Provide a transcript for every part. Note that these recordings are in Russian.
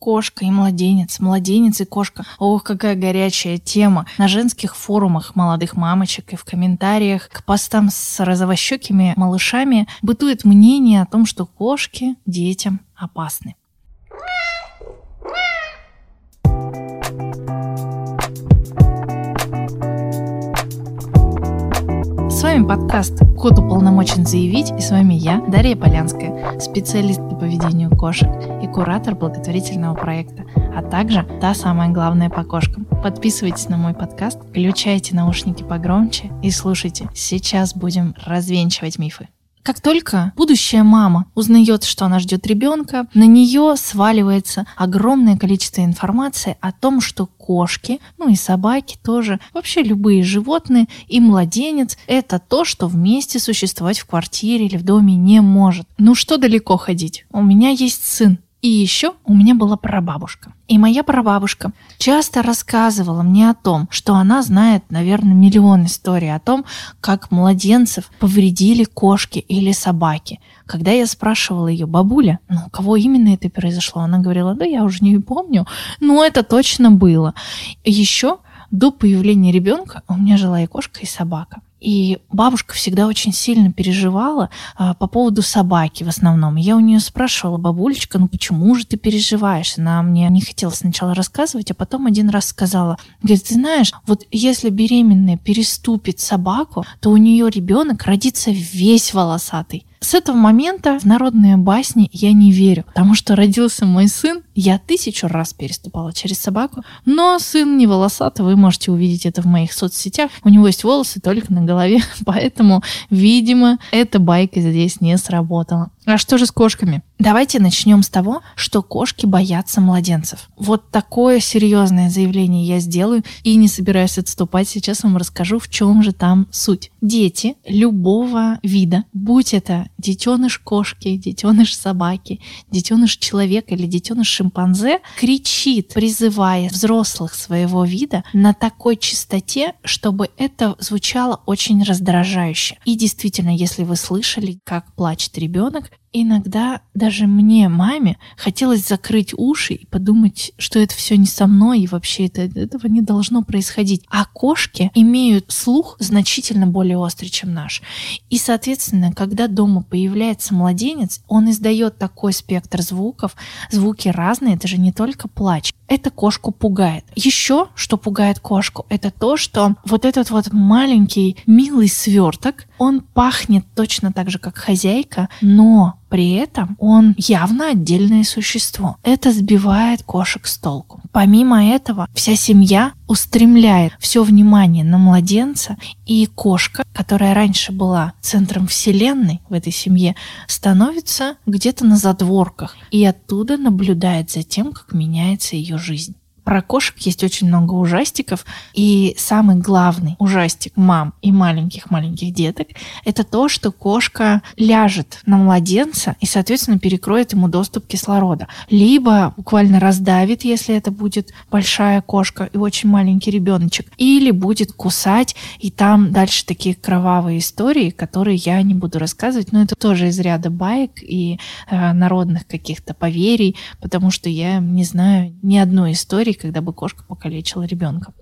Кошка и младенец, младенец и кошка. Ох, какая горячая тема. На женских форумах молодых мамочек и в комментариях к постам с розовощекими малышами бытует мнение о том, что кошки детям опасны. С вами подкаст «Кот уполномочен заявить» и с вами я, Дарья Полянская, специалист по поведению кошек и куратор благотворительного проекта, а также та самая главная по кошкам. Подписывайтесь на мой подкаст, включайте наушники погромче и слушайте. Сейчас будем развенчивать мифы. Как только будущая мама узнает, что она ждет ребенка, на нее сваливается огромное количество информации о том, что кошки, ну и собаки тоже, вообще любые животные и младенец – это то, что вместе существовать в квартире или в доме не может. Ну что далеко ходить? У меня есть сын, и еще у меня была прабабушка. И моя прабабушка часто рассказывала мне о том, что она знает, наверное, миллион историй о том, как младенцев повредили кошки или собаки. Когда я спрашивала ее, бабуля, ну, кого именно это произошло, она говорила, да я уже не помню, но это точно было. Еще до появления ребенка у меня жила и кошка, и собака. И бабушка всегда очень сильно переживала а, по поводу собаки в основном. Я у нее спрашивала, бабулечка, ну почему же ты переживаешь? Она мне не хотела сначала рассказывать, а потом один раз сказала, говорит, ты знаешь, вот если беременная переступит собаку, то у нее ребенок родится весь волосатый. С этого момента в народные басни я не верю, потому что родился мой сын, я тысячу раз переступала через собаку, но сын не волосатый, вы можете увидеть это в моих соцсетях. У него есть волосы только на голове, поэтому, видимо, эта байка здесь не сработала. А что же с кошками? Давайте начнем с того, что кошки боятся младенцев. Вот такое серьезное заявление я сделаю и не собираюсь отступать. Сейчас вам расскажу, в чем же там суть. Дети любого вида, будь это детеныш кошки, детеныш собаки, детеныш человека или детеныш шимпанзе, кричит, призывая взрослых своего вида на такой частоте, чтобы это звучало очень раздражающе. И действительно, если вы слышали, как плачет ребенок, Иногда даже мне, маме, хотелось закрыть уши и подумать, что это все не со мной, и вообще это, этого не должно происходить. А кошки имеют слух значительно более острый, чем наш. И, соответственно, когда дома появляется младенец, он издает такой спектр звуков, звуки разные, это же не только плач. Это кошку пугает. Еще, что пугает кошку, это то, что вот этот вот маленький милый сверток, он пахнет точно так же, как хозяйка, но при этом он явно отдельное существо. Это сбивает кошек с толку. Помимо этого, вся семья устремляет все внимание на младенца, и кошка, которая раньше была центром вселенной в этой семье, становится где-то на задворках и оттуда наблюдает за тем, как меняется ее жизнь. Про кошек есть очень много ужастиков, и самый главный ужастик мам и маленьких-маленьких деток – это то, что кошка ляжет на младенца и, соответственно, перекроет ему доступ кислорода. Либо буквально раздавит, если это будет большая кошка и очень маленький ребеночек, или будет кусать, и там дальше такие кровавые истории, которые я не буду рассказывать, но это тоже из ряда баек и э, народных каких-то поверий, потому что я не знаю ни одной истории, когда бы кошка покалечила ребенка.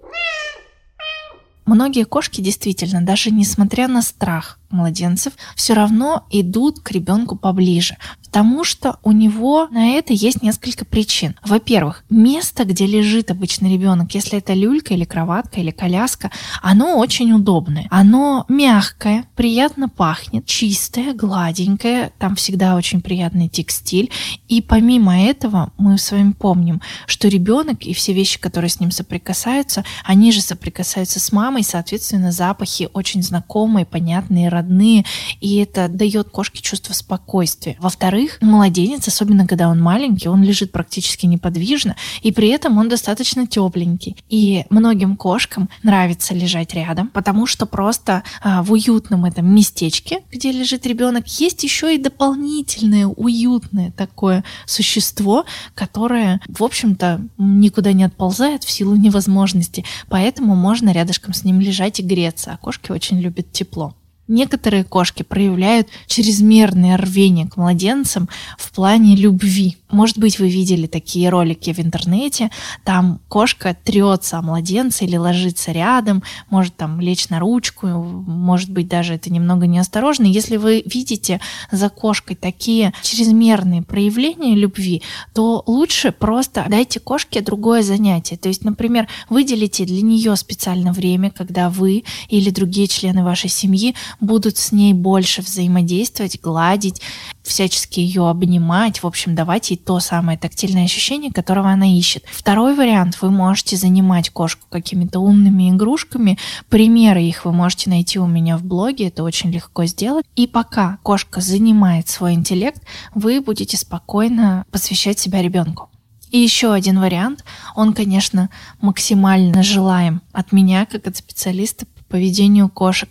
Многие кошки действительно, даже несмотря на страх младенцев, все равно идут к ребенку поближе, Потому что у него на это есть несколько причин. Во-первых, место, где лежит обычный ребенок, если это люлька или кроватка или коляска, оно очень удобное. Оно мягкое, приятно пахнет, чистое, гладенькое, там всегда очень приятный текстиль. И помимо этого мы с вами помним, что ребенок и все вещи, которые с ним соприкасаются, они же соприкасаются с мамой, соответственно, запахи очень знакомые, понятные, родные, и это дает кошке чувство спокойствия. Во-вторых, младенец, особенно когда он маленький, он лежит практически неподвижно, и при этом он достаточно тепленький. И многим кошкам нравится лежать рядом, потому что просто а, в уютном этом местечке, где лежит ребенок, есть еще и дополнительное уютное такое существо, которое, в общем-то, никуда не отползает в силу невозможности. Поэтому можно рядышком с ним лежать и греться, а кошки очень любят тепло. Некоторые кошки проявляют чрезмерное рвение к младенцам в плане любви. Может быть, вы видели такие ролики в интернете. Там кошка трется о младенца или ложится рядом, может там лечь на ручку, может быть, даже это немного неосторожно. Если вы видите за кошкой такие чрезмерные проявления любви, то лучше просто дайте кошке другое занятие. То есть, например, выделите для нее специально время, когда вы или другие члены вашей семьи будут с ней больше взаимодействовать, гладить, всячески ее обнимать, в общем, давать ей то самое тактильное ощущение, которого она ищет. Второй вариант, вы можете занимать кошку какими-то умными игрушками, примеры их вы можете найти у меня в блоге, это очень легко сделать. И пока кошка занимает свой интеллект, вы будете спокойно посвящать себя ребенку. И еще один вариант, он, конечно, максимально желаем от меня, как от специалиста поведению кошек.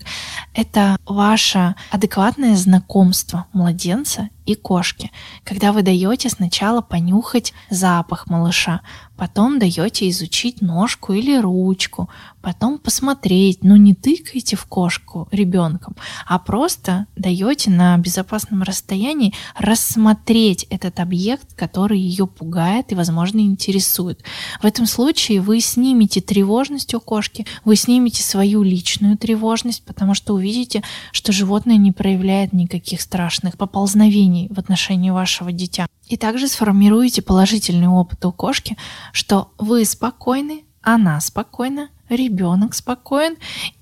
Это ваше адекватное знакомство младенца и кошки, когда вы даете сначала понюхать запах малыша, потом даете изучить ножку или ручку, потом посмотреть, но не тыкайте в кошку ребенком, а просто даете на безопасном расстоянии рассмотреть этот объект, который ее пугает и, возможно, интересует. В этом случае вы снимете тревожность у кошки, вы снимете свою личную тревожность, потому что увидите, что животное не проявляет никаких страшных поползновений в отношении вашего дитя. И также сформируете положительный опыт у кошки, что вы спокойны, она спокойна, ребенок спокоен,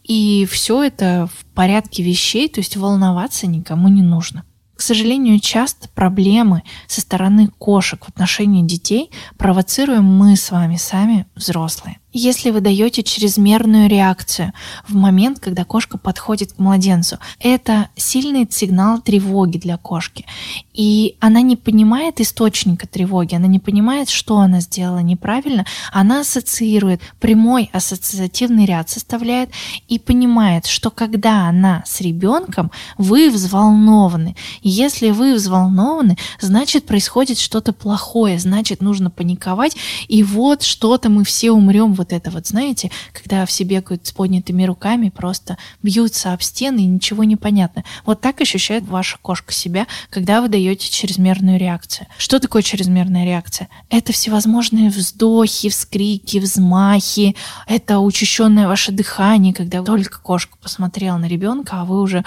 и все это в порядке вещей, то есть волноваться никому не нужно. К сожалению, часто проблемы со стороны кошек в отношении детей провоцируем мы с вами сами, взрослые. Если вы даете чрезмерную реакцию в момент, когда кошка подходит к младенцу, это сильный сигнал тревоги для кошки. И она не понимает источника тревоги, она не понимает, что она сделала неправильно, она ассоциирует, прямой ассоциативный ряд составляет и понимает, что когда она с ребенком, вы взволнованы. Если вы взволнованы, значит происходит что-то плохое, значит нужно паниковать, и вот что-то мы все умрем вот это вот, знаете, когда все бегают с поднятыми руками, просто бьются об стены и ничего не понятно. Вот так ощущает ваша кошка себя, когда вы даете чрезмерную реакцию. Что такое чрезмерная реакция? Это всевозможные вздохи, вскрики, взмахи, это учащенное ваше дыхание, когда только кошка посмотрела на ребенка, а вы уже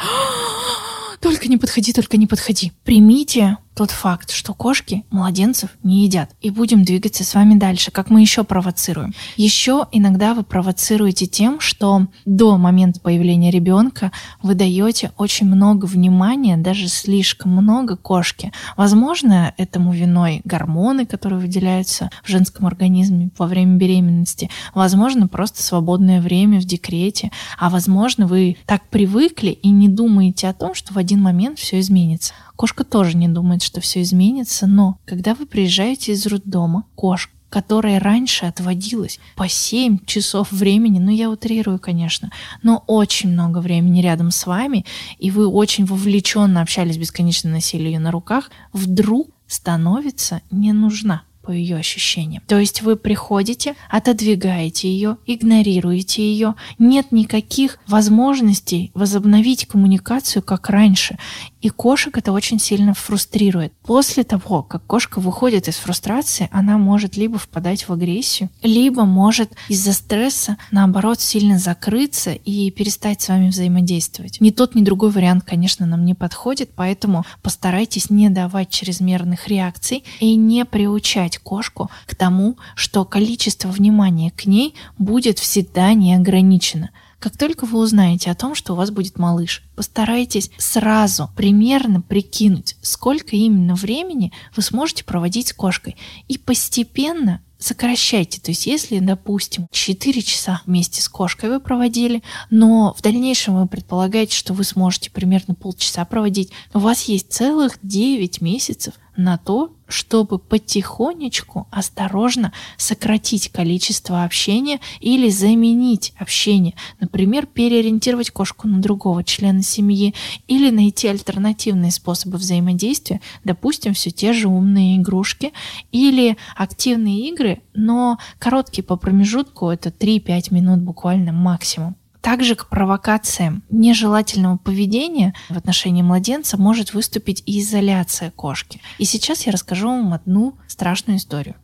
только не подходи, только не подходи. Примите тот факт, что кошки младенцев не едят. И будем двигаться с вами дальше. Как мы еще провоцируем? Еще иногда вы провоцируете тем, что до момента появления ребенка вы даете очень много внимания, даже слишком много кошке. Возможно, этому виной гормоны, которые выделяются в женском организме во время беременности. Возможно, просто свободное время в декрете. А возможно, вы так привыкли и не думаете о том, что в один момент все изменится. Кошка тоже не думает, что все изменится, но когда вы приезжаете из роддома, кошка, которая раньше отводилась по 7 часов времени, ну я утрирую, конечно, но очень много времени рядом с вами, и вы очень вовлеченно общались, бесконечно носили ее на руках, вдруг становится не нужна по ее ощущениям. То есть вы приходите, отодвигаете ее, игнорируете ее, нет никаких возможностей возобновить коммуникацию, как раньше. И кошек это очень сильно фрустрирует. После того, как кошка выходит из фрустрации, она может либо впадать в агрессию, либо может из-за стресса, наоборот, сильно закрыться и перестать с вами взаимодействовать. Ни тот, ни другой вариант, конечно, нам не подходит, поэтому постарайтесь не давать чрезмерных реакций и не приучать кошку к тому, что количество внимания к ней будет всегда неограничено. Как только вы узнаете о том, что у вас будет малыш, постарайтесь сразу примерно прикинуть, сколько именно времени вы сможете проводить с кошкой. И постепенно сокращайте. То есть, если, допустим, 4 часа вместе с кошкой вы проводили, но в дальнейшем вы предполагаете, что вы сможете примерно полчаса проводить, у вас есть целых 9 месяцев на то, чтобы потихонечку, осторожно сократить количество общения или заменить общение. Например, переориентировать кошку на другого члена семьи или найти альтернативные способы взаимодействия, допустим, все те же умные игрушки или активные игры, но короткие по промежутку, это 3-5 минут буквально максимум. Также к провокациям нежелательного поведения в отношении младенца может выступить и изоляция кошки. И сейчас я расскажу вам одну страшную историю.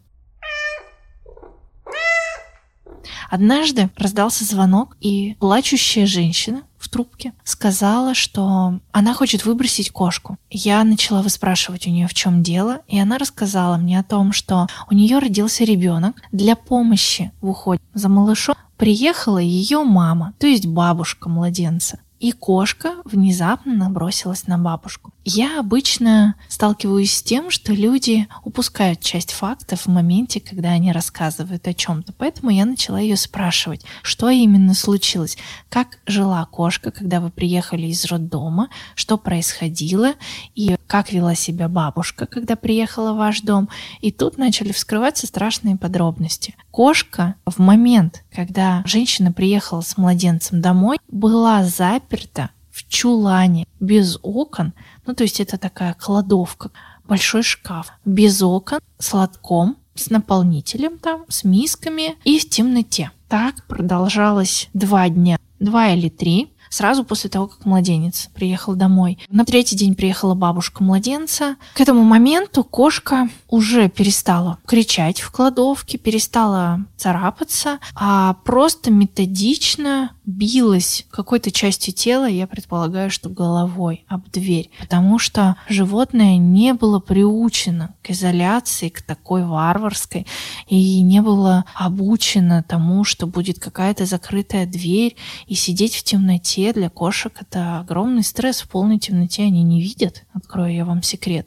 Однажды раздался звонок, и плачущая женщина в трубке сказала, что она хочет выбросить кошку. Я начала выспрашивать у нее, в чем дело, и она рассказала мне о том, что у нее родился ребенок. Для помощи в уходе за малышом приехала ее мама, то есть бабушка младенца и кошка внезапно набросилась на бабушку. Я обычно сталкиваюсь с тем, что люди упускают часть фактов в моменте, когда они рассказывают о чем-то. Поэтому я начала ее спрашивать, что именно случилось, как жила кошка, когда вы приехали из роддома, что происходило и как вела себя бабушка, когда приехала в ваш дом. И тут начали вскрываться страшные подробности. Кошка в момент, когда женщина приехала с младенцем домой, была заперта в чулане без окон, ну то есть это такая кладовка, большой шкаф, без окон, с лотком, с наполнителем там, с мисками и в темноте. Так продолжалось два дня, два или три сразу после того, как младенец приехал домой. На третий день приехала бабушка младенца. К этому моменту кошка уже перестала кричать в кладовке, перестала царапаться, а просто методично билась какой-то частью тела, я предполагаю, что головой об дверь, потому что животное не было приучено к изоляции, к такой варварской, и не было обучено тому, что будет какая-то закрытая дверь, и сидеть в темноте для кошек это огромный стресс. В полной темноте они не видят, открою я вам секрет.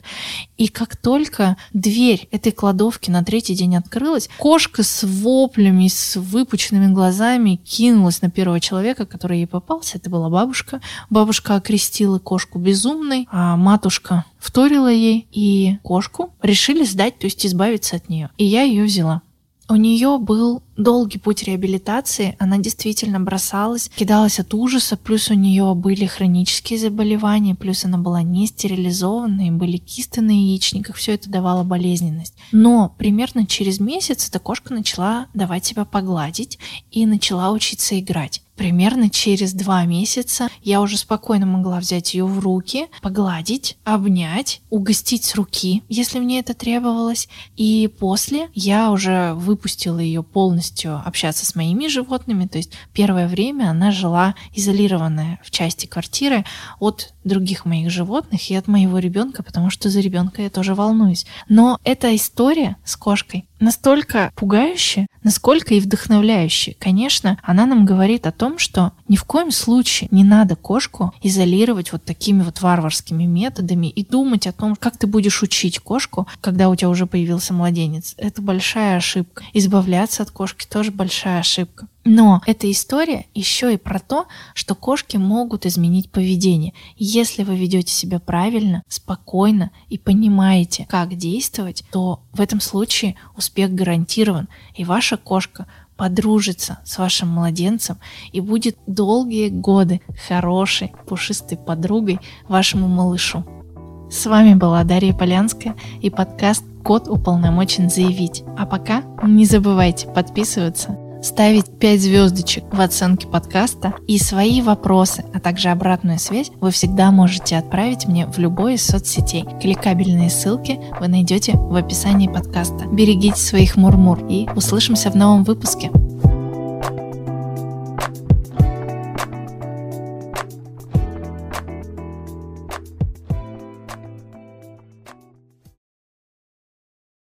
И как только дверь этой кладовки на третий день открылась, кошка с воплями, с выпученными глазами кинулась на первого человека, который ей попался. Это была бабушка. Бабушка окрестила кошку безумной, а матушка вторила ей, и кошку решили сдать, то есть избавиться от нее. И я ее взяла. У нее был долгий путь реабилитации, она действительно бросалась, кидалась от ужаса, плюс у нее были хронические заболевания, плюс она была не стерилизована, и были кисты на яичниках, все это давало болезненность. Но примерно через месяц эта кошка начала давать себя погладить и начала учиться играть. Примерно через два месяца я уже спокойно могла взять ее в руки, погладить, обнять, угостить с руки, если мне это требовалось. И после я уже выпустила ее полностью полностью общаться с моими животными. То есть первое время она жила изолированная в части квартиры от других моих животных и от моего ребенка, потому что за ребенка я тоже волнуюсь. Но эта история с кошкой настолько пугающая, насколько и вдохновляющая. Конечно, она нам говорит о том, что ни в коем случае не надо кошку изолировать вот такими вот варварскими методами и думать о том, как ты будешь учить кошку, когда у тебя уже появился младенец. Это большая ошибка. Избавляться от кошки тоже большая ошибка. Но эта история еще и про то, что кошки могут изменить поведение. Если вы ведете себя правильно, спокойно и понимаете, как действовать, то в этом случае успех гарантирован, и ваша кошка подружится с вашим младенцем и будет долгие годы хорошей, пушистой подругой вашему малышу. С вами была Дарья Полянская и подкаст «Кот уполномочен заявить». А пока не забывайте подписываться ставить 5 звездочек в оценке подкаста и свои вопросы, а также обратную связь вы всегда можете отправить мне в любой из соцсетей. Кликабельные ссылки вы найдете в описании подкаста. Берегите своих мурмур и услышимся в новом выпуске.